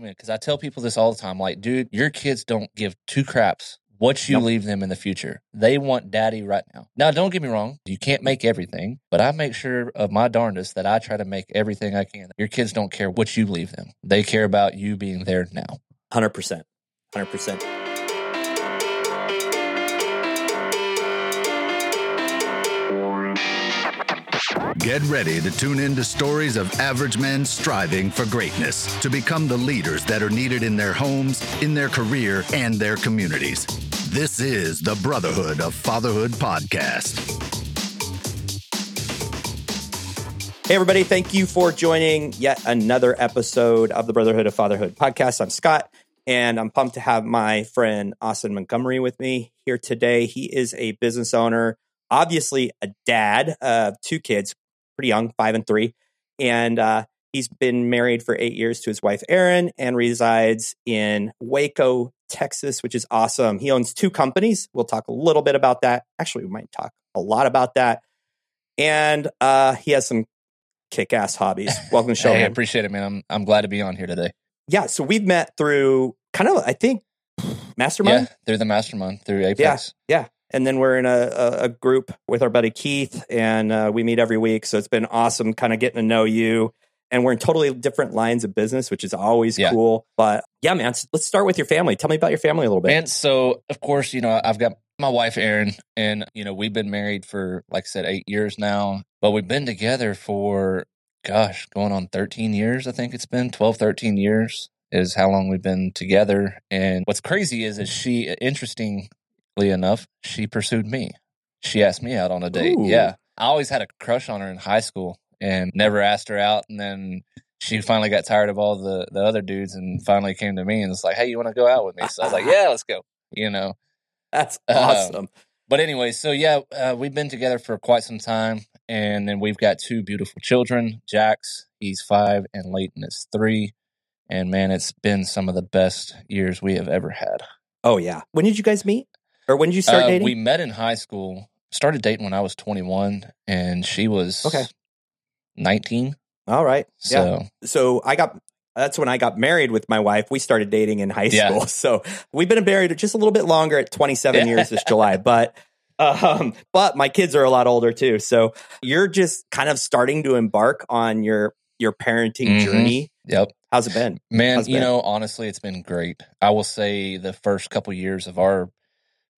Because I tell people this all the time like, dude, your kids don't give two craps what you Nope. leave them in the future. They want daddy right now. Now, don't get me wrong, you can't make everything, but I make sure of my darndest that I try to make everything I can. Your kids don't care what you leave them, they care about you being there now. 100%. 100%. Get ready to tune in to stories of average men striving for greatness to become the leaders that are needed in their homes, in their career, and their communities. This is the Brotherhood of Fatherhood podcast. Hey, everybody. Thank you for joining yet another episode of the Brotherhood of Fatherhood podcast. I'm Scott, and I'm pumped to have my friend Austin Montgomery with me here today. He is a business owner, obviously a dad of two kids, pretty young, five and three. And uh, he's been married for eight years to his wife, Erin, and resides in Waco, Texas, which is awesome. He owns two companies. We'll talk a little bit about that. Actually, we might talk a lot about that. And uh, he has some kick ass hobbies. Welcome to the show. Hey, I appreciate it, man. I'm, I'm glad to be on here today. Yeah, so we've met through kind of, I think, mastermind. Yeah, through the mastermind, through Apex. Yeah, and then we're in a, a, group with our buddy Keith, and uh, we meet every week. So it's been awesome, kind of getting to know you. And we're in totally different lines of business, which is always Yeah. cool. But yeah, man, let's start with your family. Tell me about your family a little bit. Man, so of course, you know, I've got my wife Erin, and you know, we've been married for like I said, eight years now, but we've been together for gosh, going on 13 years, I think it's been 12, 13 years is how long we've been together. And what's crazy is, is she, interestingly enough, she pursued me. She asked me out on a date. Ooh. Yeah. I always had a crush on her in high school and never asked her out. And then she finally got tired of all the, the other dudes and finally came to me and was like, Hey, you want to go out with me? So I was like, Yeah, let's go. You know, That's Uh, awesome. but anyway, so yeah, uh, we've been together for quite some time, and then we've got two beautiful children. Jacks, he's five, and Leighton is three. And man, it's been some of the best years we have ever had. oh yeah. When did you guys meet, or when did you start Uh, dating? we met in high school. Started dating when I was 21, and she was Okay. 19. All right. Yeah. So so I got that's when I got married with my wife. We started dating in high Yeah. school. So we've been married just a little bit longer at 27 years this July, but um but my kids are a lot older too. So you're just kind of starting to embark on your your parenting Mhm. journey. yep. How's it been? Man, it you been? know, honestly, it's been great. I will say the first couple years of our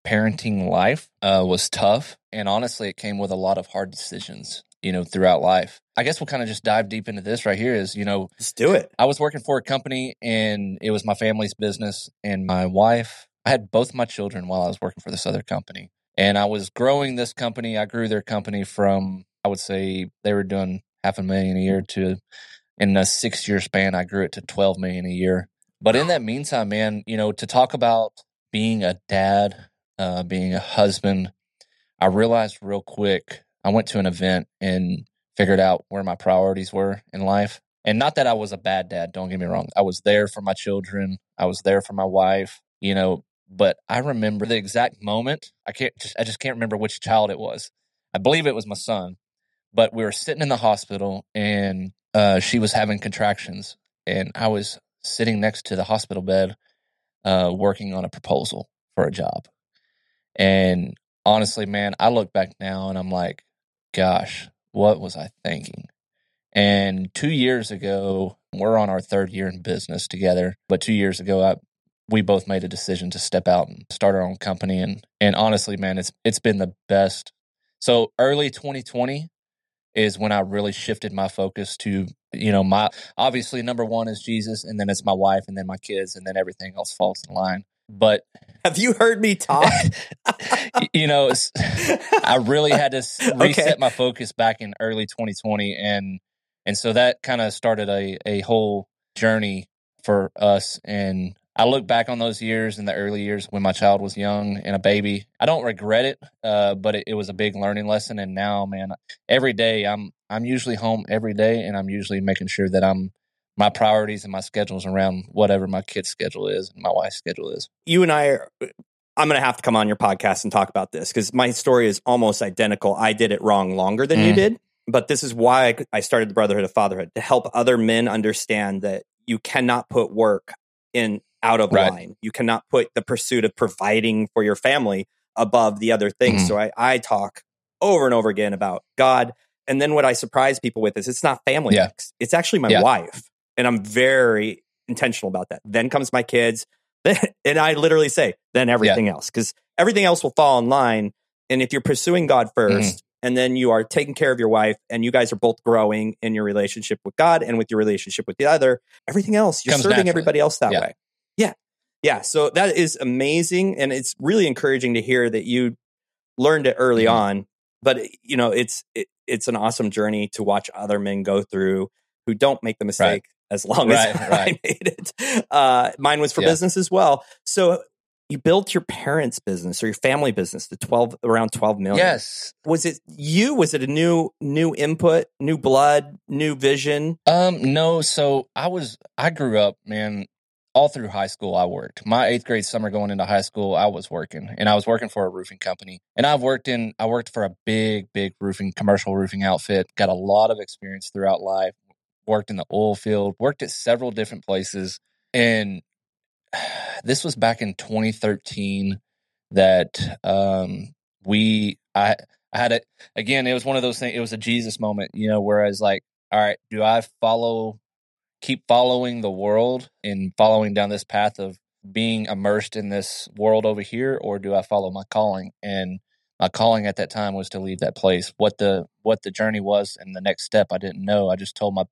parenting life uh, was tough, and honestly, it came with a lot of hard decisions. You know, throughout life. I guess we'll kind of just dive deep into this right here. Is you know, Let's do it. I was working for a company, and it was my family's business, and my wife. I had both my children while I was working for this other company, and I was growing this company. I grew their company from I would say they were doing half a million a year to in a six year span, I grew it to 12 million a year. But in that meantime, man, you know, to talk about being a dad, uh, being a husband, I realized real quick, I went to an event and figured out where my priorities were in life. And not that I was a bad dad, don't get me wrong. I was there for my children, I was there for my wife, you know, but I remember the exact moment. I can't just, I just can't remember which child it was. I believe it was my son, but we were sitting in the hospital and uh, she was having contractions, and I was sitting next to the hospital bed, uh, working on a proposal for a job. And honestly, man, I look back now and I'm like, gosh, what was I thinking? And two years ago, we're on our third year in business together. But two years ago, I, we both made a decision to step out and start our own company. And and honestly, man, it's it's been the best. So early 2020 is when I really shifted my focus to you know my obviously number one is Jesus, and then it's my wife, and then my kids, and then everything else falls in line. But Have you heard me talk? you know, I really had to s- Okay. reset my focus back in early 2020, and and so that kind of started a a whole journey for us. And I look back on those years in the early years when my child was young and a baby. I don't regret it, uh, but it, it was a big learning lesson. And now, man, every day I'm I'm usually home every day, and I'm usually making sure that I'm my priorities and my schedules around whatever my kid's schedule is and my wife's schedule is. you and I are. I'm going to have to come on your podcast and talk about this because my story is almost identical. I did it wrong longer than you Mm. did, but this is why I- I started the Brotherhood of Fatherhood to help other men understand that you cannot put work in out of Right. line. You cannot put the pursuit of providing for your family above the other things. Mhm. So I, I talk over and over again about God. And then what I surprise people with is it's not family Yeah. It's actually my Yeah. wife. And I'm very intentional about that. Then comes my kids. and I literally say, then everything else. Because everything else will fall in line. And if you're pursuing God 1st Mm-hmm. and then you are taking care of your wife and you guys are both growing in your relationship with God and with your relationship with the other, everything else, you're Comes serving naturally. everybody else that Yeah. way. Yeah. Yeah. So that is amazing. And it's really encouraging to hear that you learned it early Mhm. on. But you know, it's it, it's an awesome journey to watch other men go through who don't make the mistake as long as Right, I made it. Uh, mine was for Yeah. business as well. So you built your parents' business or your family business to twelve around twelve million. Yes. Was it you? Was it a new new input, new blood, new vision? Um, no, so I was I grew up, man, all through high school I worked. My eighth grade summer going into high school, I was working. And I was working for a roofing company. And I've worked in I worked for a big, big roofing commercial roofing outfit, got a lot of experience throughout life, worked in the oil field, worked at several different places. And this was back in 2013 that um we I I had it again, it was one of those things, it was a Jesus moment, you know, whereas like, all right, do I follow keep following the world and following down this path of being immersed in this world over here or do I follow my calling? And my calling at that time was to leave that place. What the what the journey was and the next step I didn't know. I just told my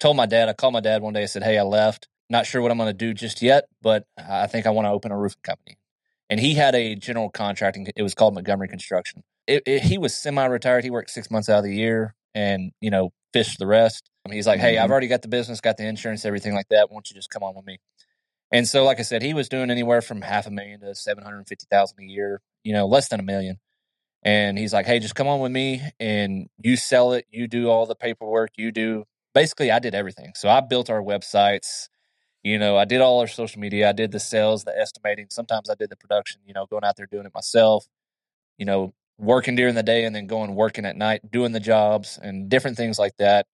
told my dad, I called my dad one day, I said, Hey, I left. Not sure what I'm gonna do just yet, but I think I want to open a roofing company. And he had a general contracting it was called Montgomery Construction. It, it, he was semi-retired. He worked six months out of the year, and you know, fished the rest. I mean, he's like, "Hey, I've Mhm. already got the business, got the insurance, everything like that. Why don't you just come on with me?" And so, like I said, he was doing anywhere from half a million to seven hundred fifty thousand a year. You know, less than a million. And he's like, "Hey, just come on with me, and you sell it. You do all the paperwork. You do basically. I did everything. So I built our websites. You know, I did all our social media. I did the sales, the estimating. Sometimes I did the production. You know, going out there doing it myself. You know, working during the day and then going working at night, doing the jobs and different things like that.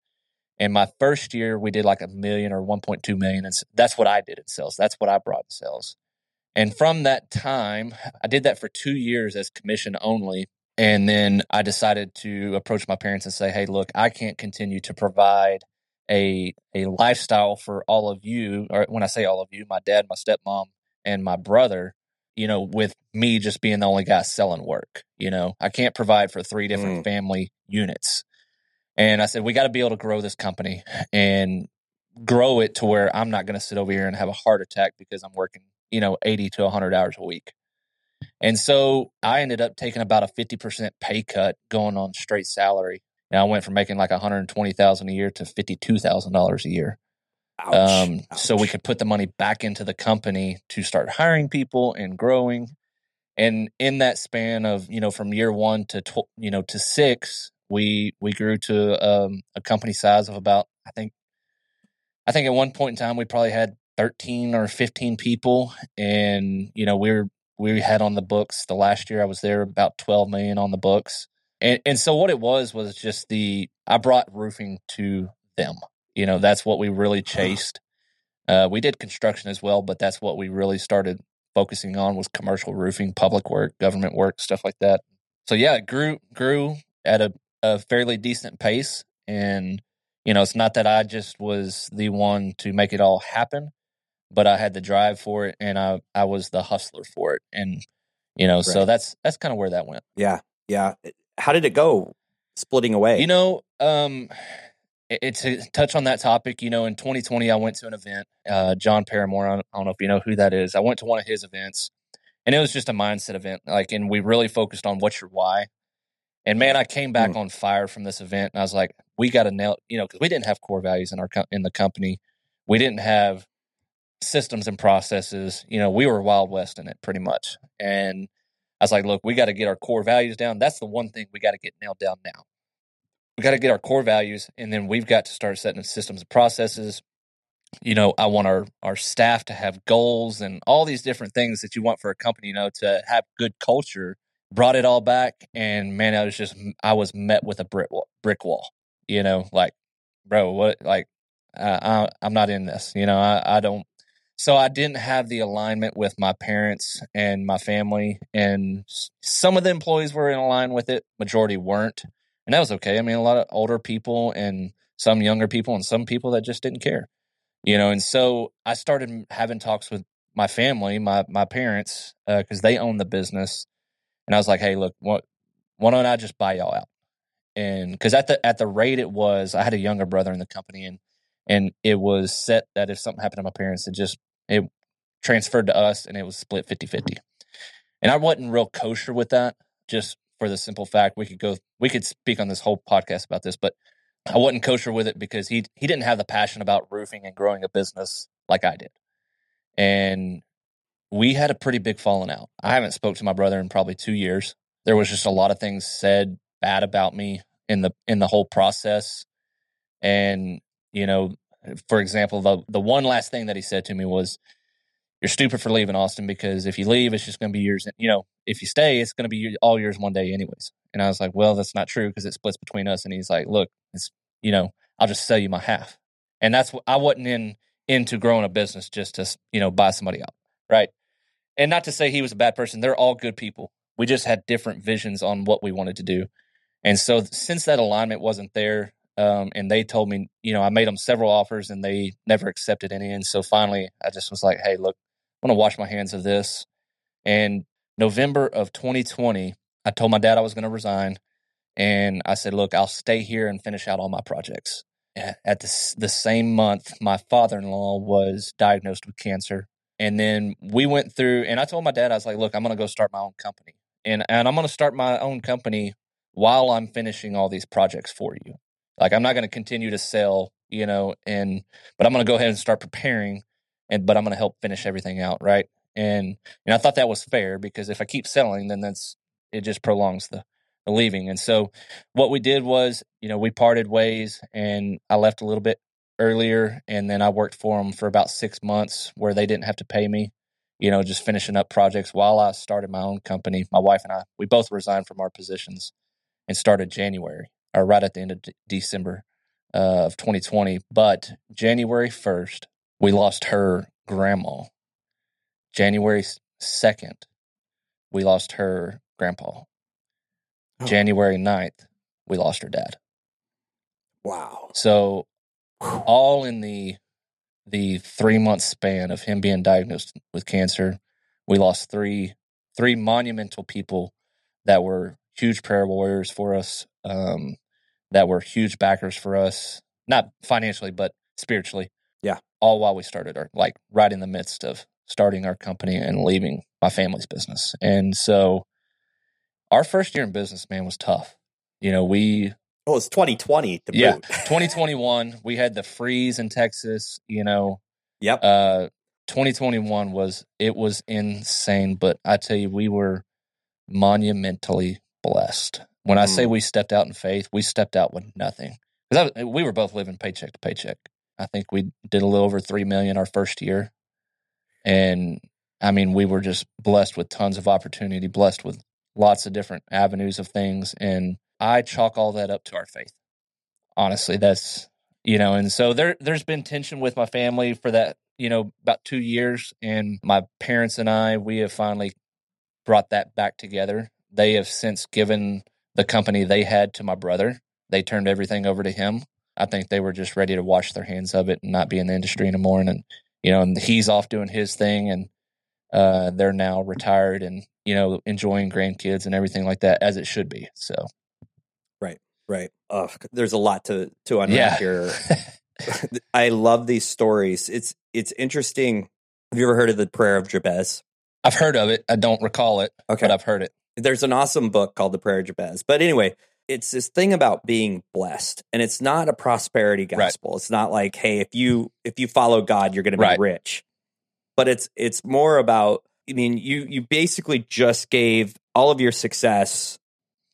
And my first year, we did like a million or 1.2 million. And that's what I did in sales. That's what I brought in sales. And from that time, I did that for two years as commission only. And then I decided to approach my parents and say, hey, look, I can't continue to provide a, a lifestyle for all of you. Or when I say all of you, my dad, my stepmom, and my brother, you know, with me just being the only guy selling work. You know, I can't provide for three different mm. family units. And I said, we got to be able to grow this company and grow it to where I'm not going to sit over here and have a heart attack because I'm working, you know, 80 to 100 hours a week. And so I ended up taking about a 50% pay cut going on straight salary. And I went from making like 120,000 a year to $52,000 a year. Ouch. Um, so we could put the money back into the company to start hiring people and growing. And in that span of, you know, from year one to, tw- you know, to six, we, we grew to um, a company size of about, I think, I think at one point in time, we probably had 13 or 15 people. And, you know, we were, we had on the books the last year I was there about 12 million on the books. And, and so what it was was just the, I brought roofing to them. You know, that's what we really chased. Uh, we did construction as well, but that's what we really started focusing on was commercial roofing, public work, government work, stuff like that. So yeah, it grew grew at a, a fairly decent pace. And, you know, it's not that I just was the one to make it all happen, but I had the drive for it and I, I was the hustler for it. And, you know, so that's that's kind of where that went. yeah. Yeah. How did it go splitting away? You know, um, it- it's to touch on that topic. You know, in 2020, I went to an event. Uh, John Paramore, I don't, I don't know if you know who that is. I went to one of his events, and it was just a mindset event. Like, and we really focused on what's your why. And man, I came back on fire from this event, and I was like, we got to nail. You know, because we didn't have core values in our co- in the company. We didn't have systems and processes. You know, we were wild west in it pretty much. And I was like, look, we got to get our core values down. That's the one thing we got to get nailed down now we got to get our core values and then we've got to start setting systems and processes you know i want our our staff to have goals and all these different things that you want for a company you know to have good culture brought it all back and man i was just i was met with a brick wall, brick wall you know like bro what like I, I'm not in this. You know, I, I don't. So I didn't have the alignment with my parents and my family, and some of the employees were in line with it. Majority weren't, and that was okay. I mean, a lot of older people and some younger people, and some people that just didn't care. You know, and so I started having talks with my family, my my parents, because uh, they own the business, and I was like, "Hey, look, what, why don't I just buy y'all out?" And because at the at the rate it was, I had a younger brother in the company, and and it was set that if something happened to my parents, it just it transferred to us, and it was split 50-50. And I wasn't real kosher with that, just for the simple fact we could go, we could speak on this whole podcast about this, but I wasn't kosher with it because he he didn't have the passion about roofing and growing a business like I did and we had a pretty big falling out. I haven't spoke to my brother in probably two years. There was just a lot of things said bad about me in the in the whole process, and you know, for example, the the one last thing that he said to me was, "You're stupid for leaving Austin because if you leave, it's just going to be yours. You know, if you stay, it's going to be all yours one day, anyways." And I was like, "Well, that's not true because it splits between us." And he's like, "Look, it's you know, I'll just sell you my half." And that's what I wasn't in into growing a business just to you know buy somebody out, right? And not to say he was a bad person; they're all good people. We just had different visions on what we wanted to do, and so since that alignment wasn't there, um, and they told me, you know, I made them several offers and they never accepted any, and so finally, I just was like, hey, look, I'm going to wash my hands of this. And November of 2020, I told my dad I was going to resign, and I said, look, I'll stay here and finish out all my projects at the, the same month, my father in law was diagnosed with cancer. And then we went through, and I told my dad, I was like, look, I'm going to go start my own company. And, and I'm going to start my own company while I'm finishing all these projects for you. Like, I'm not going to continue to sell, you know, and, but I'm going to go ahead and start preparing, and, but I'm going to help finish everything out. Right. And, and I thought that was fair because if I keep selling, then that's, it just prolongs the, leaving. And so what we did was, you know, we parted ways and I left a little bit earlier and then I worked for them for about 6 months where they didn't have to pay me, you know, just finishing up projects while I started my own company. My wife and I, we both resigned from our positions and started January or right at the end of D- December uh, of 2020, but January 1st, we lost her grandma. January 2nd, we lost her grandpa. Oh. January 9th, we lost her dad. Wow. So all in the the three month span of him being diagnosed with cancer, we lost three three monumental people that were huge prayer warriors for us, um, that were huge backers for us, not financially but spiritually. Yeah. All while we started our like right in the midst of starting our company and leaving my family's business. And so our first year in business, man, was tough. You know, we Oh, it's 2020 yeah, 2021. We had the freeze in Texas, you know. Yep. Uh 2021 was it was insane, but I tell you, we were monumentally blessed. When I say mm. we stepped out in faith, we stepped out with nothing. Because we were both living paycheck to paycheck. I think we did a little over three million our first year, and I mean, we were just blessed with tons of opportunity, blessed with lots of different avenues of things. And I chalk all that up to our faith. Honestly, that's, you know, and so there, there's been tension with my family for that, you know, about two years. And my parents and I, we have finally brought that back together. They have since given the company they had to my brother. They turned everything over to him. I think they were just ready to wash their hands of it and not be in the industry anymore. And, and you know, and he's off doing his thing, and uh, they're now retired and you know, enjoying grandkids and everything like that as it should be. So, right, right. Oh, there's a lot to to unpack yeah. here. I love these stories. It's it's interesting. Have you ever heard of the prayer of Jabez? I've heard of it. I don't recall it, okay. but I've heard it. There's an awesome book called The Prayer of Jabez. But anyway, it's this thing about being blessed, and it's not a prosperity gospel. Right. It's not like, hey, if you if you follow God, you're going to be right. rich. But it's it's more about I mean, you you basically just gave all of your success.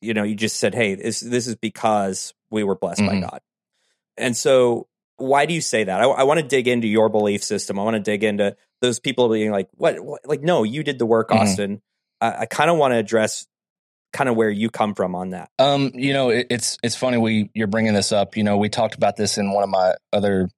You know, you just said, "Hey, this this is because we were blessed mm-hmm. by God." And so, why do you say that? I, I want to dig into your belief system. I want to dig into those people being like, "What? what? Like, no, you did the work, mm-hmm. Austin." I, I kind of want to address kind of where you come from on that. Um, you know, it, it's it's funny we you're bringing this up. You know, we talked about this in one of my other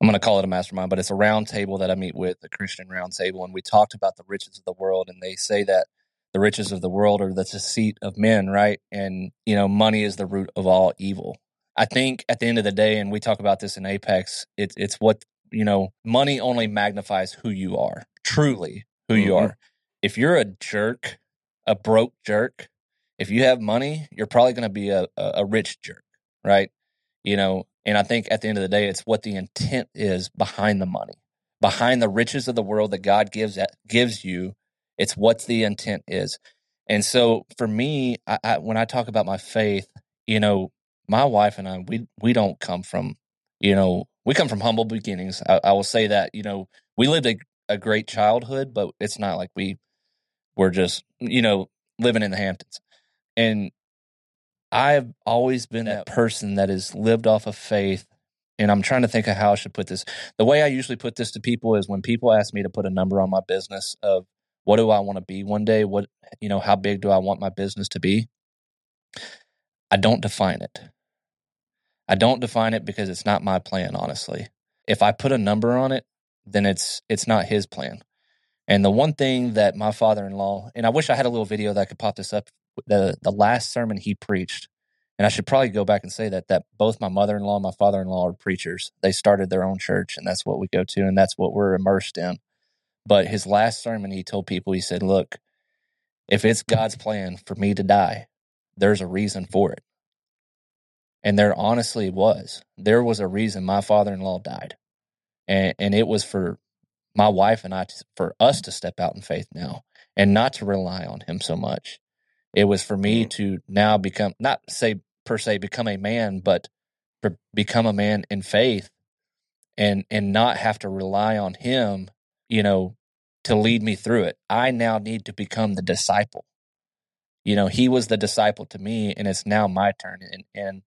I'm going to call it a mastermind, but it's a round table that I meet with, a Christian round table. And we talked about the riches of the world. And they say that the riches of the world are the deceit of men, right? And, you know, money is the root of all evil. I think at the end of the day, and we talk about this in Apex, it's it's what, you know, money only magnifies who you are, truly who mm-hmm. you are. If you're a jerk, a broke jerk, if you have money, you're probably going to be a, a rich jerk, right? You know, and I think at the end of the day, it's what the intent is behind the money, behind the riches of the world that God gives gives you. It's what the intent is. And so for me, I, I, when I talk about my faith, you know, my wife and I, we we don't come from, you know, we come from humble beginnings. I, I will say that, you know, we lived a, a great childhood, but it's not like we were just, you know, living in the Hamptons. And I've always been that person that has lived off of faith. And I'm trying to think of how I should put this. The way I usually put this to people is when people ask me to put a number on my business of what do I want to be one day? What, you know, how big do I want my business to be? I don't define it. I don't define it because it's not my plan, honestly. If I put a number on it, then it's it's not his plan. And the one thing that my father-in-law, and I wish I had a little video that could pop this up the the last sermon he preached, and I should probably go back and say that that both my mother in law and my father in law are preachers. They started their own church, and that's what we go to, and that's what we're immersed in. But his last sermon, he told people, he said, "Look, if it's God's plan for me to die, there's a reason for it." And there honestly was. There was a reason my father in law died, and and it was for my wife and I, for us to step out in faith now and not to rely on him so much. It was for me mm-hmm. to now become, not say per se become a man, but become a man in faith and and not have to rely on him, you know, to lead me through it. I now need to become the disciple. You know, he was the disciple to me, and it's now my turn. And and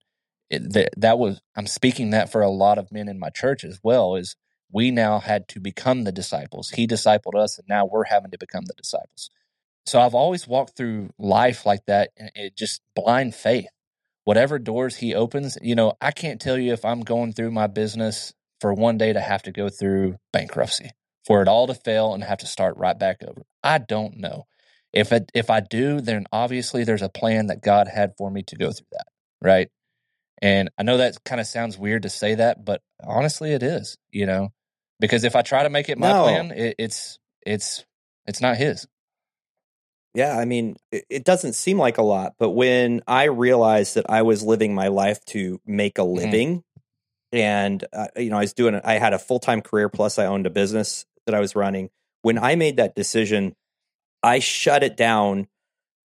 it, that, that was I'm speaking that for a lot of men in my church as well. Is we now had to become the disciples. He discipled us, and now we're having to become the disciples. So I've always walked through life like that, and it just blind faith. Whatever doors he opens, you know, I can't tell you if I'm going through my business for one day to have to go through bankruptcy, for it all to fail and have to start right back over. I don't know. If it, if I do, then obviously there's a plan that God had for me to go through that, right? And I know that kind of sounds weird to say that, but honestly, it is. You know, because if I try to make it my no. plan, it, it's it's it's not his. Yeah, I mean, it, it doesn't seem like a lot, but when I realized that I was living my life to make a mm-hmm. living, mm-hmm. and uh, you know, I was doing, I had a full time career plus I owned a business that I was running. When I made that decision, I shut it down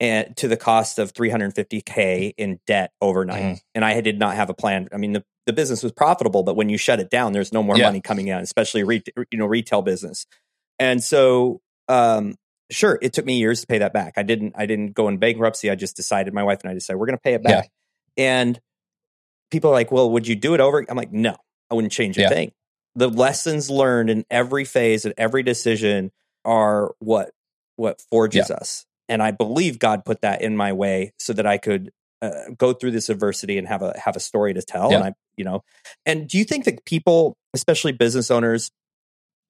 and to the cost of 350k in debt overnight, mm-hmm. and I did not have a plan. I mean, the the business was profitable, but when you shut it down, there's no more yeah. money coming in, especially re- you know retail business. And so, um, sure, it took me years to pay that back. I didn't I didn't go in bankruptcy. I just decided my wife and I decided we're going to pay it back. Yeah. And people are like, "Well, would you do it over?" I'm like, "No, I wouldn't change a yeah. thing." The lessons learned in every phase and every decision are what what forges us. And I believe God put that in my way so that I could uh, go through this adversity and have a have a story to tell. Yeah. And I, you know, and do you think that people, especially business owners,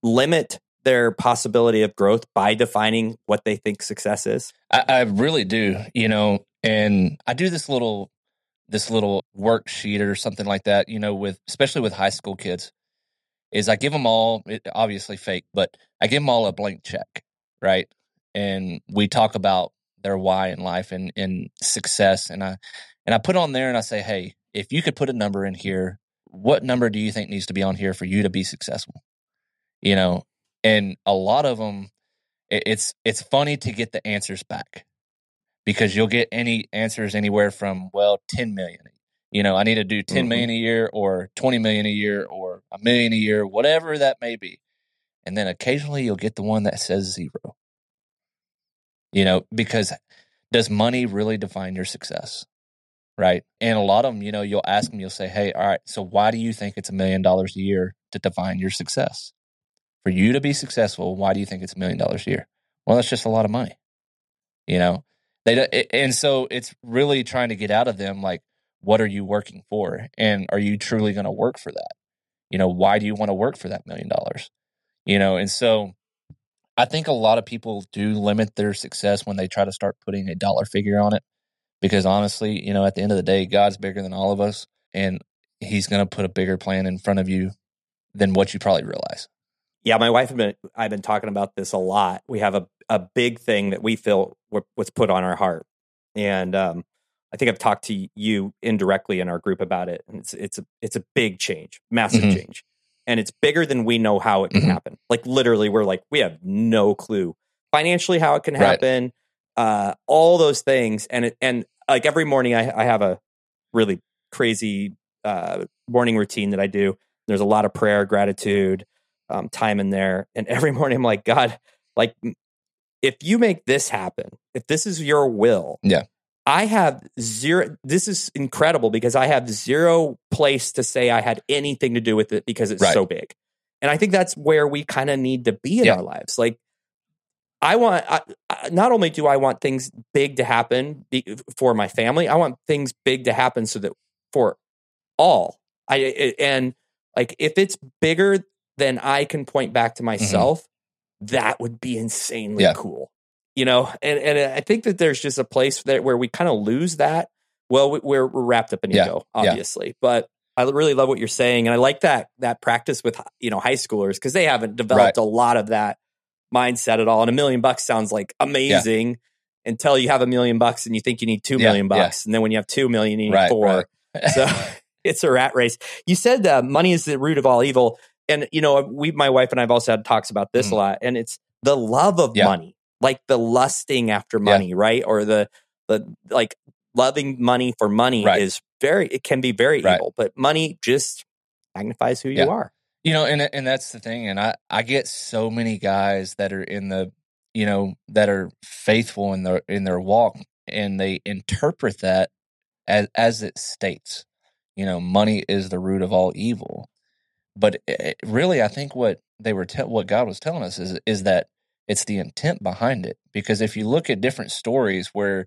limit their possibility of growth by defining what they think success is? I, I really do. You know, and I do this little this little worksheet or something like that. You know, with especially with high school kids, is I give them all obviously fake, but I give them all a blank check, right? And we talk about their why in life and, in success. And I and I put on there and I say, hey, if you could put a number in here, what number do you think needs to be on here for you to be successful? You know, and a lot of them, it's it's funny to get the answers back because you'll get any answers anywhere from well, ten million. You know, I need to do ten mm-hmm. million a year or twenty million a year or a million a year, whatever that may be. And then occasionally you'll get the one that says zero you know, because does money really define your success? Right. And a lot of them, you know, you'll ask them, you'll say, Hey, all right, so why do you think it's a million dollars a year to define your success? For you to be successful, why do you think it's a million dollars a year? Well, that's just a lot of money. You know, they, and so it's really trying to get out of them like, what are you working for? And are you truly going to work for that? You know, why do you want to work for that million dollars? You know, and so I think a lot of people do limit their success when they try to start putting a dollar figure on it. Because honestly, you know, at the end of the day, God's bigger than all of us, and He's going to put a bigger plan in front of you than what you probably realize. Yeah, my wife and I've been talking about this a lot. We have a, a big thing that we feel was put on our heart, and um, I think I've talked to you indirectly in our group about it. And it's it's a it's a big change, massive mm-hmm. change, and it's bigger than we know how it can mm-hmm. happen. Like literally, we're like we have no clue financially how it can happen, right. uh, all those things, and it and like every morning I, I have a really crazy uh, morning routine that I do. There's a lot of prayer, gratitude, um, time in there, and every morning I'm like, God, like if you make this happen, if this is your will, yeah, I have zero. This is incredible because I have zero place to say I had anything to do with it because it's right. so big. And I think that's where we kind of need to be in yeah. our lives. Like, I want, I, not only do I want things big to happen for my family, I want things big to happen so that for all. I, and like, if it's bigger than I can point back to mm-hmm. myself, mm-hmm. that would be insanely yeah. cool you know, and, and I think that there's just a place there where we kind of lose that. Well, we're, we're wrapped up in yeah. ego, obviously, yeah. but I really love what you're saying, and I like that that practice with you know high schoolers because they haven't developed right. a lot of that mindset at all. And a million bucks sounds like amazing yeah. until you have a million bucks and you think you need two million bucks, and then when you have two million, you need right, four. Right. so it's a rat race. You said uh, money is the root of all evil, and you know we, my wife and I've also had talks about this mm. a lot, and it's the love of money like the lusting after money, yeah. right? Or the the like loving money for money right. is very it can be very right. evil, but money just magnifies who yeah. you are. You know, and and that's the thing. And I I get so many guys that are in the you know that are faithful in their in their walk, and they interpret that as as it states. You know, money is the root of all evil. But it, really, I think what they were te- what God was telling us is is that it's the intent behind it. Because if you look at different stories where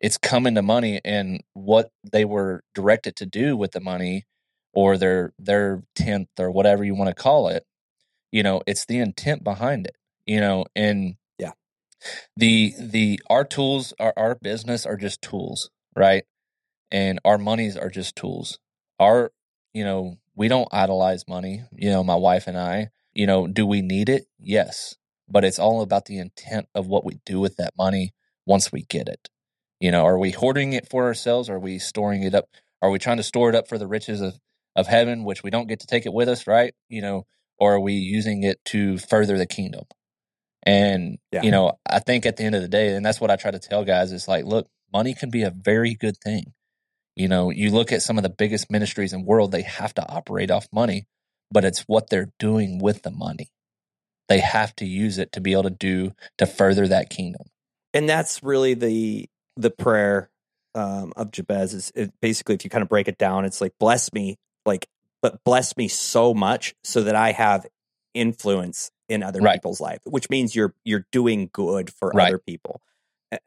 it's coming to money and what they were directed to do with the money or their their tenth or whatever you want to call it, you know, it's the intent behind it. You know, and yeah. The the our tools, our our business are just tools, right? And our monies are just tools. Our, you know, we don't idolize money, you know, my wife and I. You know, do we need it? Yes but it's all about the intent of what we do with that money once we get it. You know, are we hoarding it for ourselves? Are we storing it up? Are we trying to store it up for the riches of, of heaven, which we don't get to take it with us, right? You know, or are we using it to further the kingdom? And, yeah. you know, I think at the end of the day, and that's what I try to tell guys is like, look, money can be a very good thing. You know, you look at some of the biggest ministries in the world, they have to operate off money, but it's what they're doing with the money they have to use it to be able to do to further that kingdom. And that's really the the prayer um, of Jabez. Is it, basically, if you kind of break it down, it's like bless me, like but bless me so much so that I have influence in other right. people's life, which means you're you're doing good for right. other people.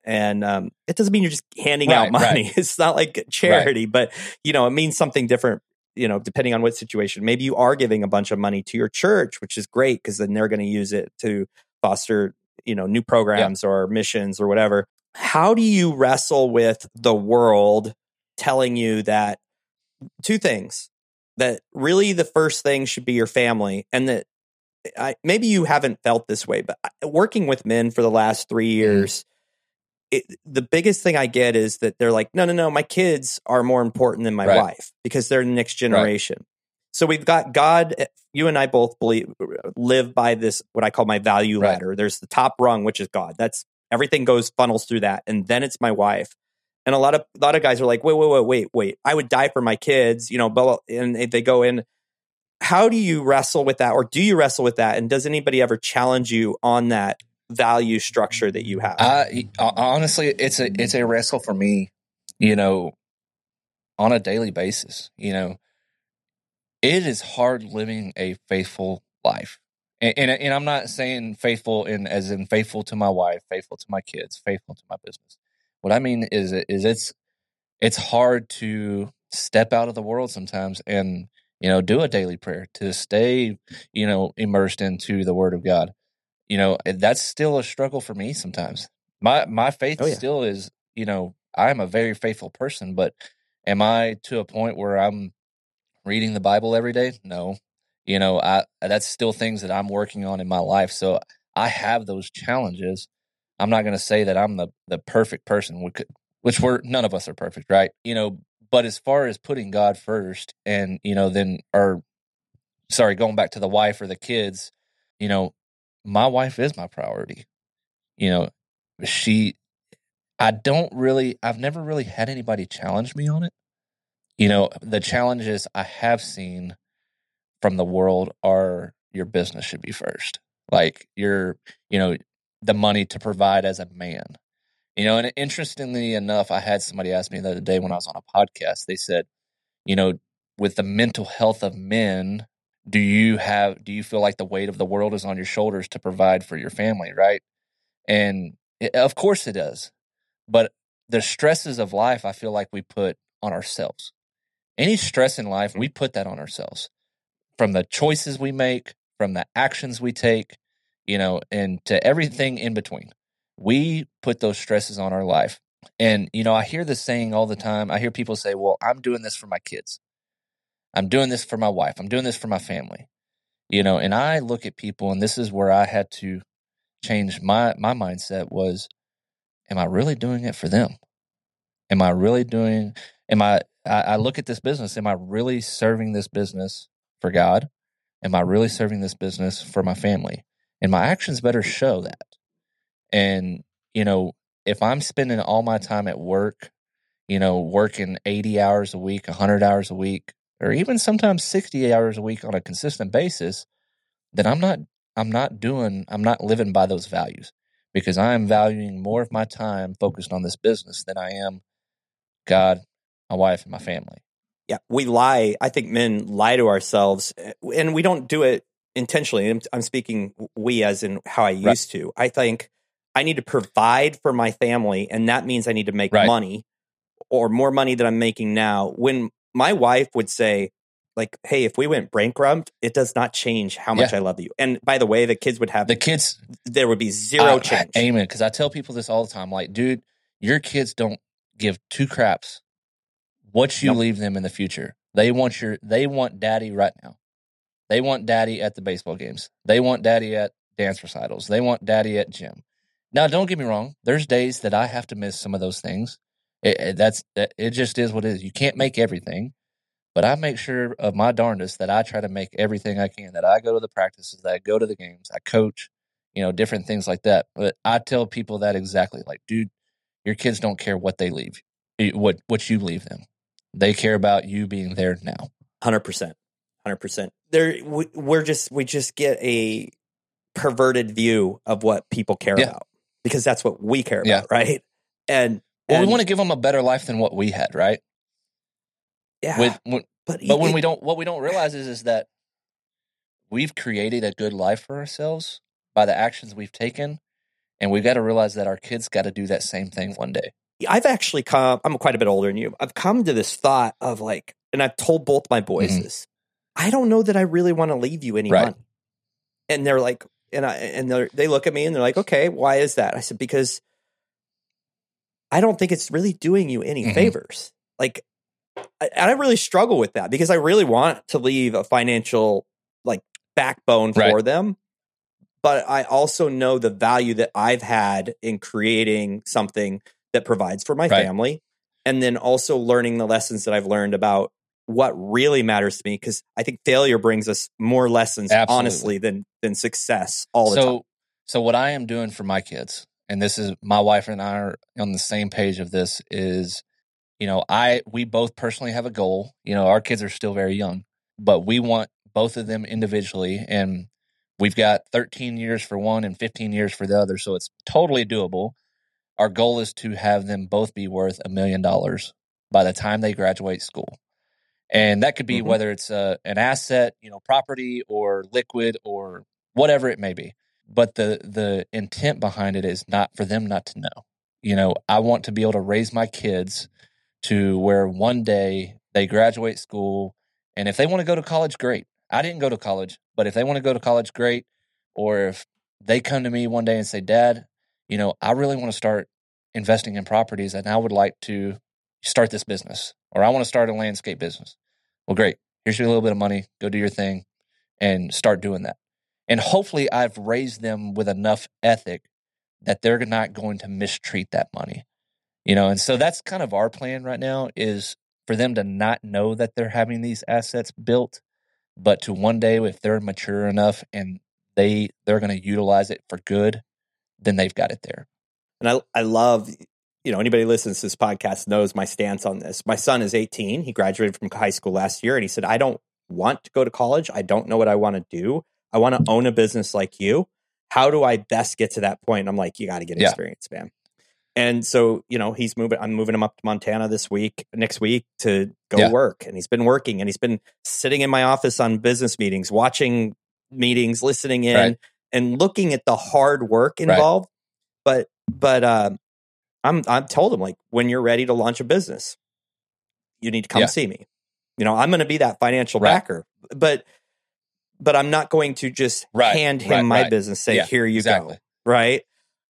And um, it doesn't mean you're just handing right, out money. It's not like charity, but you know, it means something different you know, depending on what situation, maybe you are giving a bunch of money to your church, which is great because then they're going to use it to foster, you know, new programs yeah. or missions or whatever. How do you wrestle with the world telling you that two things that really the first thing should be your family and that I, maybe you haven't felt this way, but working with men for the last three mm-hmm. years, mm it, the biggest thing I get is that they're like, no, no, no, my kids are more important than my right. wife because they're the next generation. Right. So we've got God. Eh, you and I both believe live by this what I call my value right. ladder. There's the top rung, which is God. That's everything goes funnels through that, and then it's my wife. And a lot of a lot of guys are like, wait, wait, wait, wait, wait. I would die for my kids, you know. But and they go in. How do you wrestle with that, or do you wrestle with that? And does anybody ever challenge you on that? Value structure that you have? Uh, honestly, it's a it's a wrestle for me. You know, on a daily basis. You know, it is hard living a faithful life, and and, and I'm not saying faithful in as in faithful to my wife, faithful to my kids, faithful to my business. What I mean is is it's it's hard to step out of the world sometimes and you know, do a daily prayer, to stay, you know, immersed into the Word of God. You know, eh, that's still a struggle for me sometimes. My my faith Oh, yeah. still is, you know, I'm a very faithful person, but am I to a point where I'm reading the Bible every day? No. You know, I that's still things that I'm working on in my life. So I have those challenges. I'm not going to say that I'm the the perfect person, we could, which we're none of us are perfect, right? You know, but as far as putting God first, and you know, then or sorry, going back to the wife or the kids, you know, my wife is my priority. You know, she, I don't really, I've never really had anybody challenge me on it. You know, the challenges I have seen from the world are your business should be first. Like your, you know, the money to provide as a man. You know, and interestingly enough, I had somebody ask me the other day when I was on a podcast, they said, you know, with the mental health of men, do you have do you feel like the weight of the world is on your shoulders to provide for your family, right? And it, of course it does. But the stresses of life I feel like we put on ourselves. Any stress in life, we put that on ourselves. From the choices we make, from the actions we take, you know, and to everything in between. We put those stresses on our life. And, you know, I hear this saying all the time. I hear people say, well, I'm doing this for my kids. I'm doing this for my wife. I'm doing this for my family. You know, and I look at people and this is where I had to change my my mindset was am I really doing it for them? Am I really doing am I I, I look at this business, am I really serving this business for God? Am I really serving this business for my family? And my actions better show that. And, you know, if I'm spending all my time at work, you know, working 80 hours a week, 100 hours a week, or even sometimes 60 hours a week on a consistent basis, then I'm not I'm not doing I'm not living by those values because I am valuing more of my time focused on this business than I am God, my wife, and my family. Yeah, we lie. I think men lie to ourselves, eh, and we don't do it intentionally. I'm, I'm speaking we as in how I used to. I think I need to provide for my family, and that means I need to make Right. money or more money than I'm making now. When my wife would say, like, hey, if we went bankrupt, it does not change how much I love you. And by the way, the kids would have The kids there would be zero I- change. Amen. Because I tell people this all the time. Like, dude, your kids don't give two craps what you Nope. leave them in the future. They want your they want daddy right now. They want daddy at the baseball games. They want daddy at dance recitals. They want daddy at gym. Now, don't get me wrong. There's days that I have to miss some of those things. It, it- that's that, it. Just is what it is. You can't make everything, but I make sure of my darndest that I try to make everything I can. That I go to the practices, that I go to the games, I coach, you know, different things like that. But I tell people that exactly. Like, dude, your kids don't care what they leave, eh, what what you leave them. They care about you being there now. Hundred percent, hundred percent. There, we, we're just we just get a perverted view of what people care Yeah. about because that's what we care Yeah. about, right? And Well, and, we want to give them a better life than what we had, right? yeah, With, when, but but when we don't, what we don't realize is is that we've created a good life for ourselves by the actions we've taken, and we've got to realize that our kids got to do that same thing one day. I've actually come. I'm quite a bit older than you. I've come to this thought of like, and I've told both my boys Mhm. this. I don't know that I really want to leave you any Right. money. And they're like, and I and they they look at me and they're like, okay, why is that? I said because I don't think it's really doing you any Mhm. favors. Like, I, and I really struggle with that because I really want to leave a financial like backbone Right. for them. But I also know the value that I've had in creating something that provides for my Right. family and then also learning the lessons that I've learned about what really matters to me because I think failure brings us more lessons Absolutely. honestly than than success all the so, time. so what I am doing for my kids, and this is my wife and I are on the same page of this, is you know, I we both personally have a goal. You know, our kids are still very young, but we want both of them individually, and we've got 13 years for one and 15 years for the other, so it's totally doable. Our goal is to have them both be worth a million dollars by the time they graduate school. And that could be Mhm. whether it's a, an asset, you know, property or liquid or whatever it may be. But the the intent behind it is not for them not to know. You know, I want to be able to raise my kids to where one day they graduate school And if they want to go to college, great. I didn't go to college, but if they want to go to college, great. Or if they come to me one day and say, Dad, you know, I really want to start investing in properties and I would like to start this business or I want to start a landscape business. Well, great. Here's your little bit of money. Go do your thing and start doing that. And hopefully, I've raised them with enough ethic that they're not going to mistreat that money. You know, and so that's kind of our plan right now is for them to not know that they're having these assets built, but to one day, if they're mature enough and they they're going to utilize it for good, then they've got it there. And I I love you know anybody listens to this podcast knows my stance on this. My son is 18. He graduated from high school last year, and he said, "I don't want to go to college. I don't know what I want to do. I want to own a business like you. How do I best get to that point?" And I'm like, "You got to get Yeah. experience, man." And so, you know, he's moving. I'm moving him up to Montana this week, next week to go Yeah. work. And he's been working, and he's been sitting in my office on business meetings, watching meetings, listening in, Right. and looking at the hard work involved. But, but, um, I'm I'm told him like when you're ready to launch a business, you need to come Yeah. see me. You know, I'm going to be that financial Right. backer, but but I'm not going to just Right, hand him right, my right. business. Say, Yeah, here you exactly. go. Right.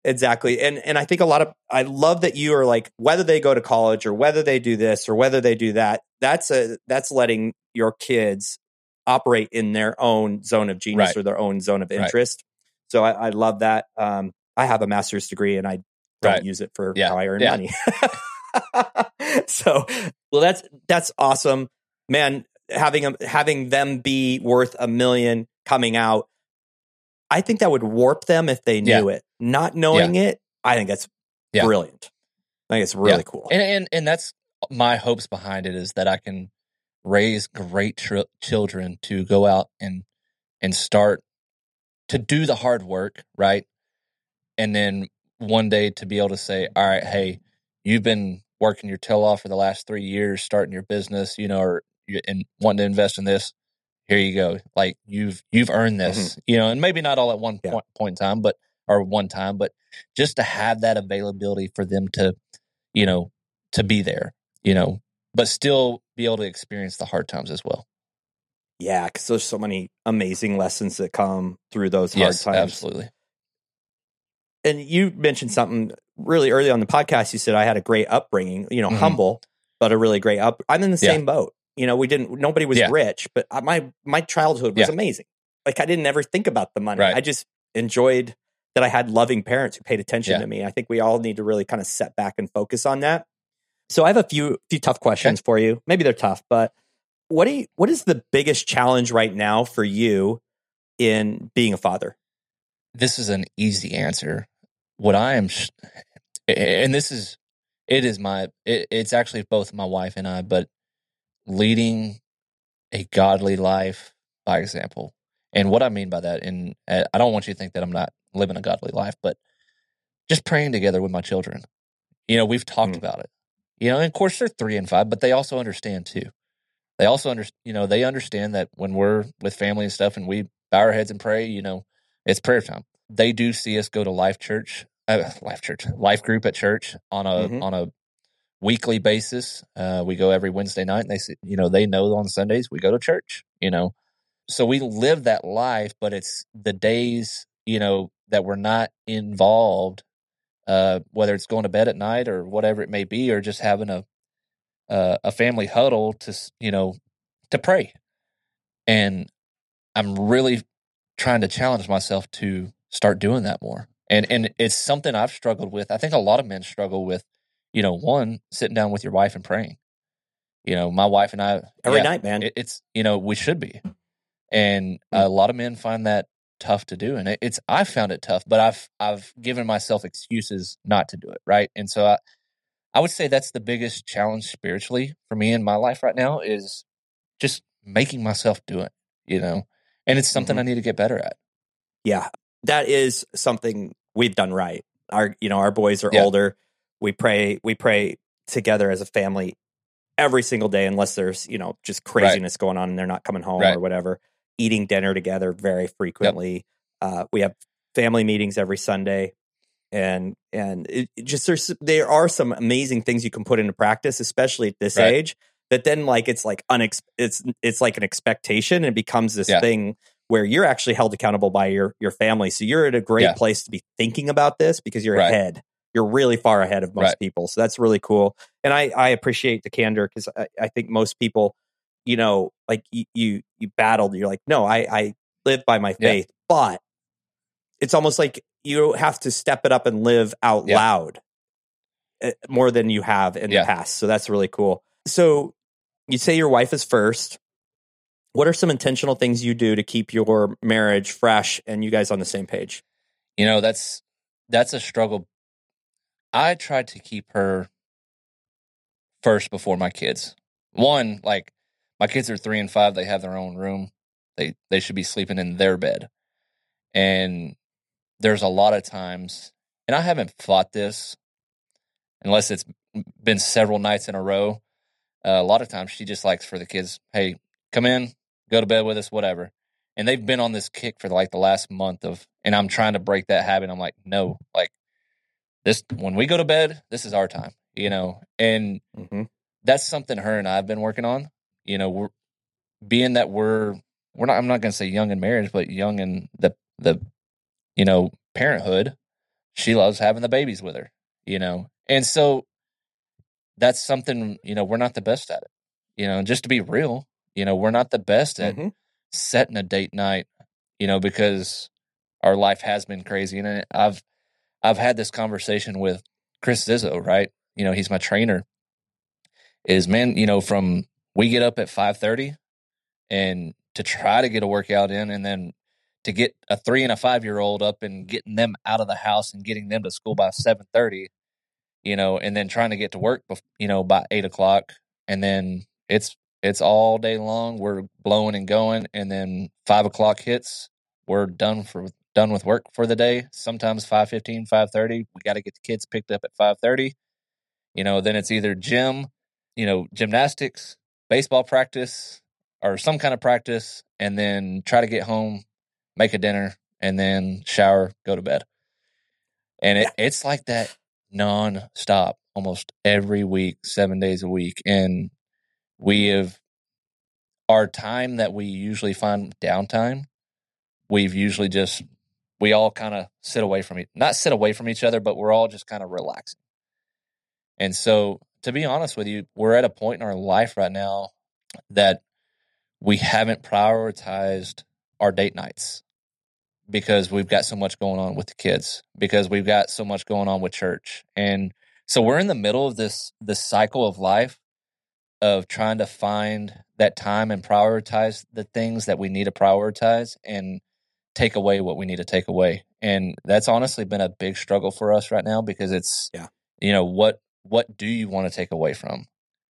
Exactly. And and I think a lot of I love that you are like whether they go to college or whether they do this or whether they do that, that's a that's letting your kids operate in their own zone of genius or their own zone of interest. So I, I love that. Um, I have a master's degree and I don't use it for Yeah. how I earn Yeah. money. so well that's that's awesome. Man, having them having them be worth a million coming out, I think that would warp them if they knew it. Not knowing it, I think that's Yeah. brilliant. I think it's really Yeah. cool. and, and and that's my hopes behind it is that I can raise great tr- children to go out and and start to do the hard work, right? And then one day to be able to say, "All right, hey, you've been working your tail off for the last three years, starting your business, you know, or and wanting to invest in this. Here you go. Like you've you've earned this, you know, and maybe not all at one Yeah. point, point in time, but or one time, but just to have that availability for them to, you know, to be there, you know, but still be able to experience the hard times as well. yeah, because there's so many amazing lessons that come through those hard yes, times. absolutely. and you mentioned something really early on the podcast. You said I had a great upbringing, you know, Mhm. humble, but a really great up. I'm in the Yeah. same boat. You know, we didn't. Nobody was Yeah. rich, but I- my my childhood was Yeah. amazing. Like I didn't ever think about the money. Right. I just enjoyed that I had loving parents who paid attention Yeah. to me. I think we all need to really kind of set back and focus on that. So I have a few few tough questions for you. Maybe they're tough, but what do you, what is the biggest challenge right now for you in being a father? this is an easy answer. What I am, sh- and this is, it is my, it, it's actually both my wife and I, but leading a godly life by example. And what I mean by that, and uh, I don't want you to think that I'm not living a godly life, but just praying together with my children. You know, we've talked Mm. about it. You know, and of course they're three and five, but they also understand too. They also understand, you know, they understand that when we're with family and stuff, and we bow our heads and pray, you know, it's prayer time. They do see us go to Life Church, uh, Life Church, Life Group at church on a Mhm. on a weekly basis. Uh, we go every Wednesday night, and they you know, they know on Sundays we go to church. You know, so we live that life, but it's the days, you know, that we're not involved, uh, whether it's going to bed at night or whatever it may be, or just having a uh, a family huddle to you know to pray. And I'm really trying to challenge myself to start doing that more. And and it's something I've struggled with. I think a lot of men struggle with. You know, one sitting down with your wife and praying. You know, my wife and I Every yeah, night, man. it, it's you know we should be, and Hmm. a lot of men find that tough to do, and it, it's I found it tough, but I've I've given myself excuses not to do it, right? And so I I would say that's the biggest challenge spiritually for me in my life right now is just making myself do it, you know, and it's something Mhm. I need to get better at. Yeah, that is something we've done right. Our, you know, our boys are Yeah. older. We pray, we pray together as a family every single day, unless there's, you know, just craziness going on and they're not coming home Right. or whatever. Eating dinner together very frequently. Uh, we have family meetings every Sunday, and and it, it just there's there are some amazing things you can put into practice, especially at this Right. age. that then like it's like unex it's it's like an expectation and it becomes this Yeah. thing where you're actually held accountable by your your family. So you're at a great Yeah. place to be thinking about this because you're Right. ahead. You're really far ahead of most Right. people. So that's really cool. And I I appreciate the candor because I, I think most people, you know, like you you, you battled. You're like, no, I I live by my Yeah. faith, but it's almost like you have to step it up and live out Yeah. loud uh, more than you have in Yeah. the past. So that's really cool. So you say your wife is first. What are some intentional things you do to keep your marriage fresh and you guys on the same page? You know, that's that's a struggle. I try to keep her first before my kids. One, like my kids are three and five, they have their own room. They they should be sleeping in their bed. And there's a lot of times, and I haven't fought this unless it's been several nights in a row. Uh, a lot of times she just likes for the kids, hey, come in, go to bed with us, whatever. And they've been on this kick for like the last month of, and I'm trying to break that habit. I'm like, no, like this, when we go to bed, this is our time, you know? And Mm-hmm. that's something her and I've been working on. You know, we're being that we're we're not I'm not gonna say young in marriage, but young in the the you know, parenthood. She loves having the babies with her, you know. And so that's something, you know, we're not the best at it. You know, just to be real, you know, we're not the best at Mhm. setting a date night, you know, because our life has been crazy. And I've I've had this conversation with Chris Zizzo, right? You know, he's my trainer. Is man, you know, from we get up at five thirty and to try to get a workout in and then to get a three and a five year old up and getting them out of the house and getting them to school by seven thirty, you know, and then trying to get to work, you know, by eight o'clock, and then it's it's all day long. We're blowing and going, and then five o'clock hits. We're done for done with work for the day. Sometimes 5.15, 5.30. We got to get the kids picked up at five thirty. You know, then it's either gym, you know, gymnastics, baseball practice, or some kind of practice, and then try to get home, make a dinner, and then shower, go to bed. And it, it's like that non-stop almost every week, seven days a week. And we have our time that we usually find downtime, we've usually just we all kind of sit away from each not sit away from each other, but we're all just kind of relaxing. And so to be honest with you, we're at a point in our life right now that we haven't prioritized our date nights because we've got so much going on with the kids because we've got so much going on with church and so we're in the middle of this this cycle of life of trying to find that time and prioritize the things that we need to prioritize and take away what we need to take away and that's honestly been a big struggle for us right now because it's Yeah. you know what what do you want to take away from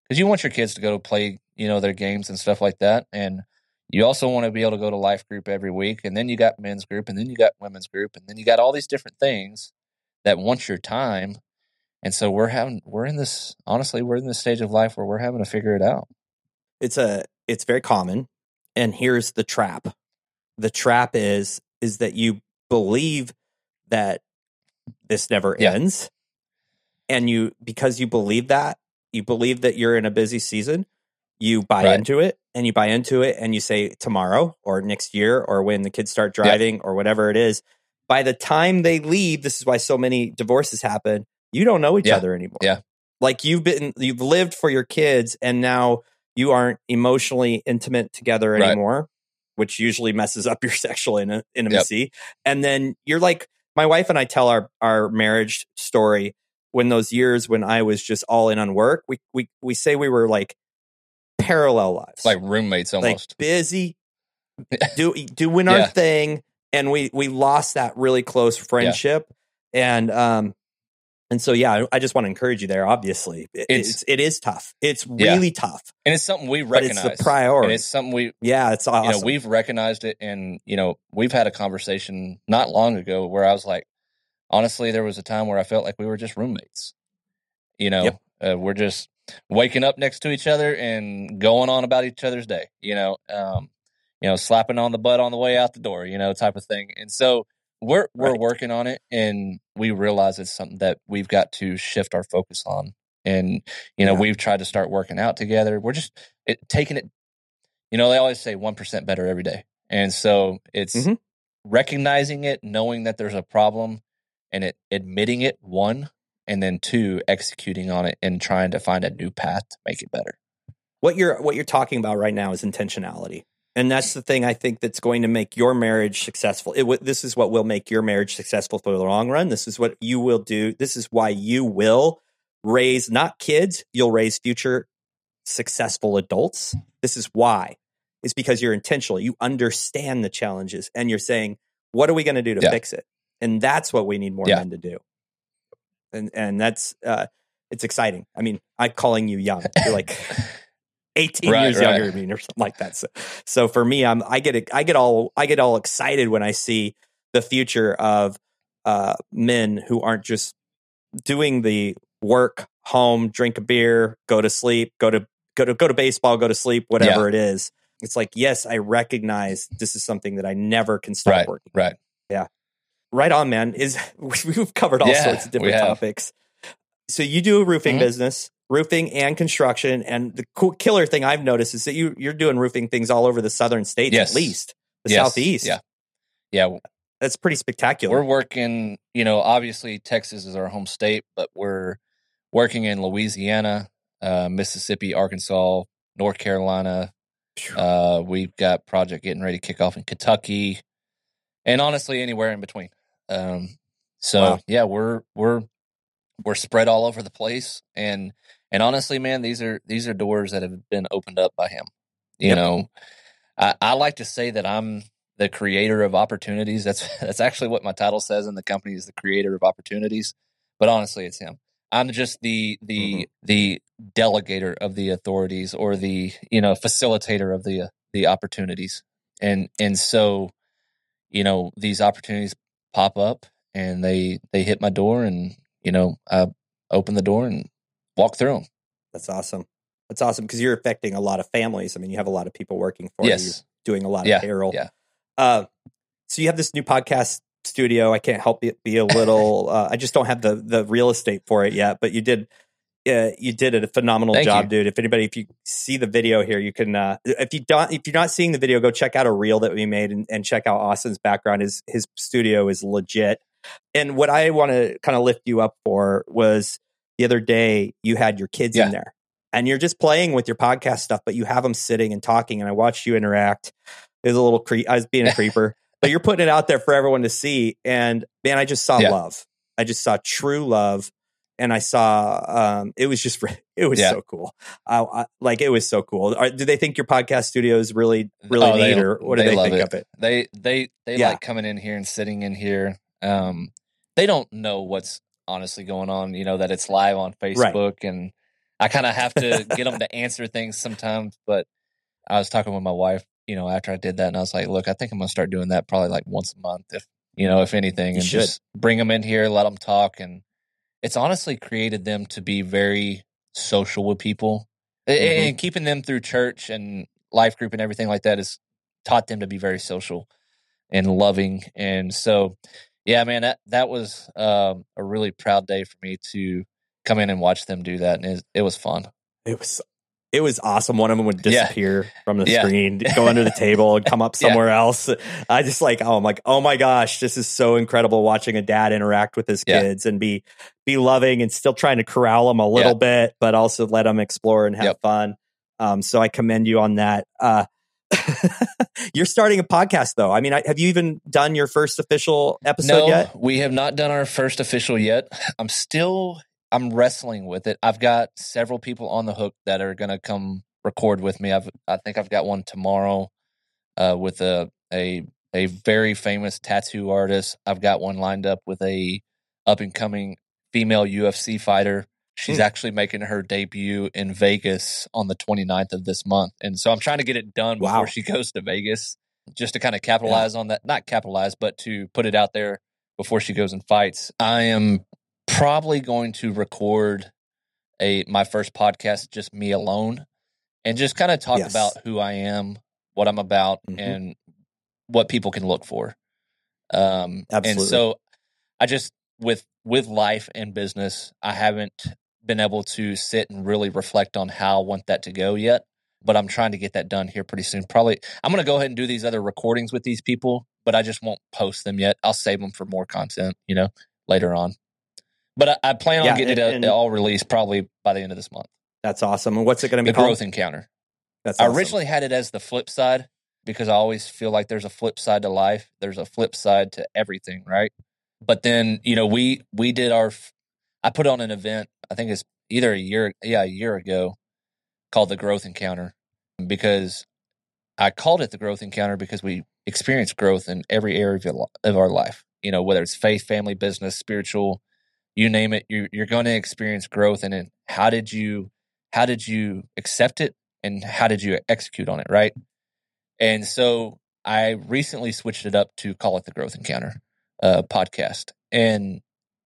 because you want your kids to go play you know their games and stuff like that and you also want to be able to go to life group every week and then you got men's group and then you got women's group and then you got all these different things that want your time and so we're having we're in this honestly we're in this stage of life where we're having to figure it out It's a it's very common. And here's the trap. The trap is is that you believe that this never Yeah. ends. And you because you believe that, you believe that you're in a busy season, you buy Right. into it and you buy into it and you say tomorrow or next year or when the kids start Yeah. driving or whatever it is. By the time they leave, this is why so many divorces happen. You don't know each Yeah. other anymore. Yeah. Like you've been you've lived for your kids and now you aren't emotionally intimate together anymore, which usually messes up your sexual in- intimacy. And then you're like, my wife and I tell our our marriage story when those years when I was just all in on work. We we we say we were like parallel lives, like roommates like almost busy, do doing our thing, and we we lost that really close friendship, and um. And so, yeah, I- just want to encourage you there. Obviously, It- It's- it's it is tough. It's Yeah. really tough, and it's something we but it's recognize the priority. and it's something we yeah, it's awesome. you know we've recognized it and you know we've had a conversation not long ago where i was like honestly there was a time where i felt like we were just roommates you know Yep. uh, we're just waking up next to each other and going on about each other's day you know um you know slapping on the butt on the way out the door you know type of thing and so we're we're Right. working on it and we realize it's something that we've got to shift our focus on And you know, Yeah. we've tried to start working out together. We're just it, taking it. You know, they always say one percent better every day, and so it's Mhm. recognizing it, knowing that there's a problem, and it admitting it. One, and then two, executing on it and trying to find a new path to make it better. what you're what you're talking about right now is intentionality and that's the thing i think that's going to make your marriage successful. It, this is what will make your marriage successful for the long run. This is what you will do. This is why you will raise not kids you'll raise future successful adults. This is why. It's because you're intentional. You understand the challenges and you're saying what are we going to do to Yeah. fix it? And that's what we need more Yeah. men to do. And and that's uh it's exciting. I mean i'm calling you young. You're like 18 Right, years right. younger than me or something like that. So, so for me, I'm, I get, I get all, I get all excited when I see the future of uh, men who aren't just doing the work, home, drink a beer, go to sleep, go to, go to, go to baseball, go to sleep, whatever it is. It's like, yes, I recognize this is something that I never can stop right, working. right. Yeah. Right on, man. Is we've covered all Yeah, sorts of different topics. So you do a roofing Mhm. business, roofing and construction, and the cool killer thing I've noticed is that you you're doing roofing things all over the southern states, Yes. at least the Yes, southeast. Yeah, yeah. that's pretty spectacular. We're working, you know, obviously Texas is our home state, but we're working in Louisiana, uh, Mississippi, Arkansas, North Carolina. Uh, we've got project getting ready to kick off in Kentucky, and honestly, anywhere in between. Um, so Wow. yeah, we're we're we're spread all over the place, and and honestly, man, these are these are doors that have been opened up by him. You Yep. know, I, I like to say that I'm the creator of opportunities. That's that's actually what my title says in the company is the creator of opportunities. But honestly, it's him. I'm just the the mm-hmm. the delegator of the authorities or the you know facilitator of the the opportunities. And and so, you know, these opportunities pop up and they they hit my door and you know I open the door and walk through them. That's awesome. That's awesome because you're affecting a lot of families. I mean, you have a lot of people working for you, doing a lot Yeah, of payroll. yeah. Uh, so you have this new podcast studio. I can't help it be a little. uh, I just don't have the the real estate for it yet. But you did. Uh, you did a phenomenal Thank job, you. dude. If anybody, if you see the video here, you can. Uh, if you don't, if you're not seeing the video, go check out a reel that we made and, and check out Austin's background. His his studio is legit. And what I want to kind of lift you up for was the other day you had your kids Yeah. in there and you're just playing with your podcast stuff, but you have them sitting and talking. And I watched you interact. It was a little creep. I was being a creeper, but you're putting it out there for everyone to see. And man, I just saw Yeah. love. I just saw true love. And I saw um, it was just it was Yeah. so cool. I, I, like it was so cool. Are, do they think your podcast studio is really really Oh, they- neat, or what do they they, think it. of it? They they they Yeah. like coming in here and sitting in here. Um, they don't know what's honestly going on. You know that it's live on Facebook, and I kind of have to get them to answer things sometimes. But I was talking with my wife, you know, after I did that, and I was like, "Look, I think I'm gonna start doing that probably like once a month, if you know, if anything, You and should. just bring them in here, let them talk, and it's honestly created them to be very social with people, Mhm. and keeping them through church and life group and everything like that has taught them to be very social and loving. And so, yeah, man, that that was um, a really proud day for me to come in and watch them do that, and it, it was fun. It was it was awesome. One of them would Yeah. disappear from the Yeah. screen, go under the table, and come up Yeah. somewhere else. I just like, oh, I'm like, oh my gosh, this is so incredible watching a dad interact with his Yeah. kids and be be loving and still trying to corral them a little bit, but also let them explore and have Yep. fun. Um, so I commend you on that. Uh, you're starting a podcast, though. I mean, I, have you even done your first official episode no, yet? we have not done our first official yet. I'm still I'm wrestling with it. I've got several people on the hook that are going to come record with me. I've I think I've got one tomorrow uh, with a a a very famous tattoo artist. I've got one lined up with a up and coming female UFC fighter. She's Hmm. actually making her debut in Vegas on the 29th of this month. And so I'm trying to get it done before Wow. she goes to Vegas just to kind of capitalize on that. Not capitalize, but to put it out there before she goes and fights. I am probably going to record a my first podcast just me alone and just kind of talk Yes. about who I am, what I'm about Mhm. and what people can look for. Um and so I just with with life and business, I haven't been able to sit and really reflect on how I want that to go yet. But I'm trying to get that done here pretty soon. Probably, I'm going to go ahead and do these other recordings with these people, but I just won't post them yet. I'll save them for more content, you know, later on. But I, I plan on Yeah, getting and- it, uh, all released probably by the end of this month. That's awesome. And what's it going to The be called? growth encounter. That's I originally had it as the flip side because I always feel like there's a flip side to life. There's a flip side to everything, right? But then, you know, we we did our I put on an event, I think it's either a year yeah, a year ago called the growth encounter because I called it the growth encounter because we experience growth in every area of, your of our life. You know, whether it's faith, family, business, spiritual, you name it, you're, you're going to experience growth. And then how did you, how did you accept it and how did you execute on it? Right. And so I recently switched it up to call it the growth encounter uh, podcast. And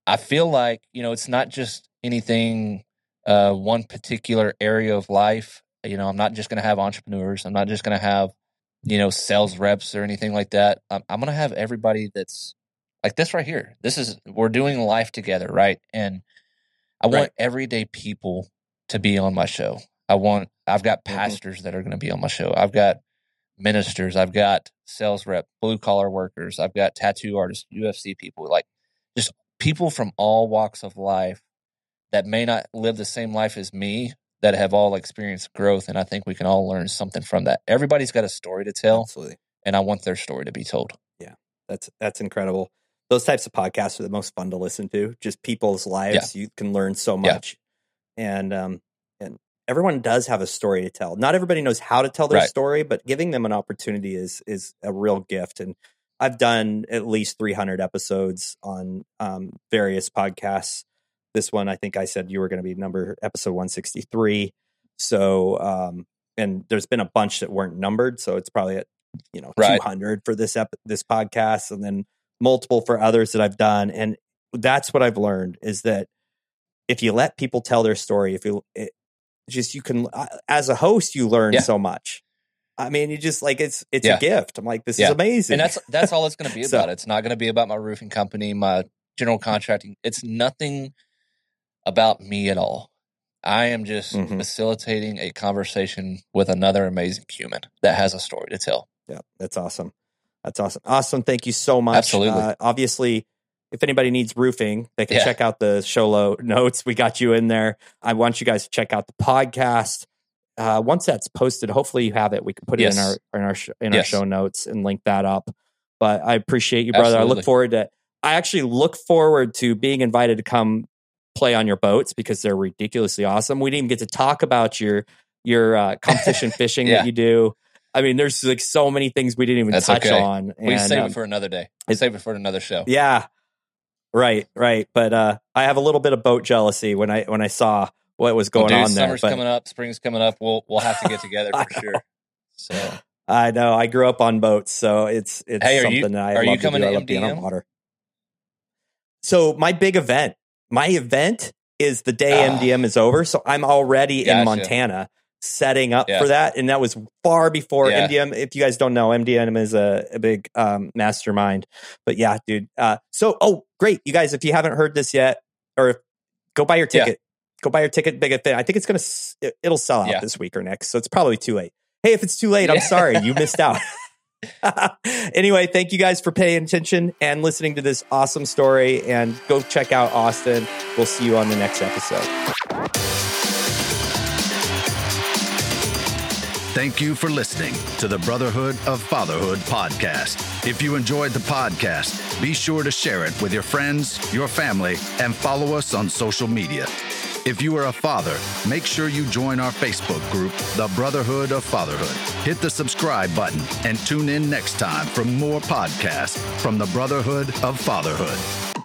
I feel like, you know, it's not just anything, uh, one particular area of life. You know, I'm not just going to have entrepreneurs. I'm not just going to have, you know, sales reps or anything like that. I'm, I'm going to have everybody that's like this right here. This is, we're doing life together. Right. And I want everyday people to be on my show. I want, I've got Mhm. pastors that are going to be on my show. I've got ministers. I've got sales rep, blue collar workers. I've got tattoo artists, UFC people, like just people from all walks of life that may not live the same life as me that have all experienced growth. And I think we can all learn something from that. Everybody's got a story to tell, Absolutely. and I want their story to be told. Yeah. That's that's incredible. Those types of podcasts are the most fun to listen to. Just people's lives. You can learn so Yeah. much. And um and everyone does have a story to tell. Not everybody knows how to tell their Right. story, but giving them an opportunity is is a real gift. And I've done at least 300 episodes on um, various podcasts. This one, I think I said you were going to be number episode 163. So, um, and there's been a bunch that weren't numbered, so it's probably at you know Right. 200 for this ep- this podcast, and then multiple for others that I've done. And that's what I've learned is that if you let people tell their story, if you it, just you can uh, as a host, you learn Yeah. so much. I mean, you just like it's it's Yeah. a gift. I'm like, this Yeah. is amazing. And that's that's all it's going to be So- about. It's not going to be about my roofing company, my general contracting. It's nothing about me at all. I am just Mhm. facilitating a conversation with another amazing human that has a story to tell. Yeah, that's awesome. That's awesome. Awesome. Thank you so much. Absolutely. Uh, obviously, if anybody needs roofing, they can Yeah. check out the show low notes. We got you in there. I want you guys to check out the podcast. Uh, once that's posted, hopefully you have it. We can put it in our in our sh- in Yes. our show notes and link that up. But I appreciate you, brother. I look forward to. I actually look forward to being invited to come play on your boats because they're ridiculously awesome. We didn't even get to talk about your your uh, competition fishing Yeah. that you do. I mean, there's like so many things we didn't even That's touch okay. on. we save um, it for another day. We save it for another show. yeah, right, right. But uh, I have a little bit of boat jealousy when I when I saw what was Well, going dude, on there. summer's But coming up, spring's coming up. We'll we'll have to get together for sure. So I know I grew up on boats, so it's it's Hey, something you- that I are you love coming to do. to I love being on water. So my big event, my event is the day Ah. MDM is over. So I'm already in Montana setting up Yeah. for that, and that was far before Yeah. MDM. If you guys don't know, MDM is a, a big um, mastermind. But yeah, dude. Uh, so oh, great, you guys. If you haven't heard this yet, or if, go buy your Yeah. ticket. Go buy your ticket. Big event. I think it's gonna it- it'll sell out Yeah. this week or next. So it's probably too late. Hey, if it's too late, I'm sorry. You missed out. anyway, thank you guys for paying attention and listening to this awesome story. And go check out Austin. We'll see you on the next episode. Thank you for listening to the Brotherhood of Fatherhood podcast. If you enjoyed the podcast, be sure to share it with your friends, your family, and follow us on social media. If you are a father, make sure you join our Facebook group, The Brotherhood of Fatherhood. Hit the subscribe button and tune in next time for more podcasts from the Brotherhood of Fatherhood.